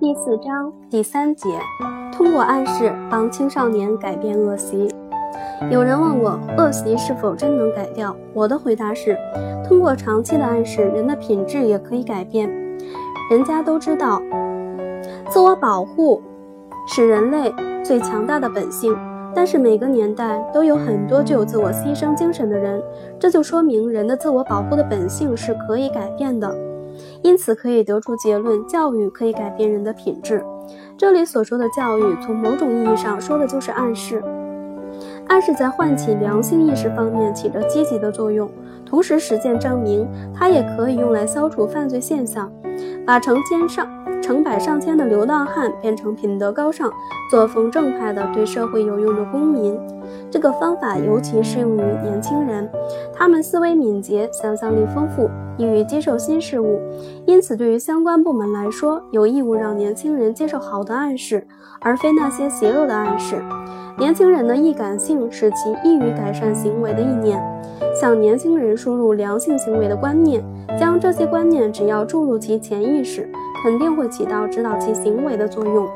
第四章第三节，通过暗示帮青少年改变恶习。有人问我，恶习是否真能改掉？我的回答是，通过长期的暗示，人的品质也可以改变。人家都知道，自我保护是人类最强大的本性。但是每个年代都有很多具有自我牺牲精神的人，这就说明人的自我保护的本性是可以改变的。因此可以得出结论：教育可以改变人的品质。这里所说的教育，从某种意义上说的就是暗示。暗示在唤起良性意识方面起着积极的作用，同时实践证明，它也可以用来消除犯罪现象，把成千上。成百上千的流浪汉变成品德高尚、作风正派的、对社会有用的公民。这个方法尤其适用于年轻人，他们思维敏捷、想象力丰富，易于接受新事物。因此，对于相关部门来说，有义务让年轻人接受好的暗示，而非那些邪恶的暗示。年轻人的易感性使其易于改善行为的意念，向年轻人输入良性行为的观念，将这些观念只要注入其潜意识。肯定会起到指导其行为的作用。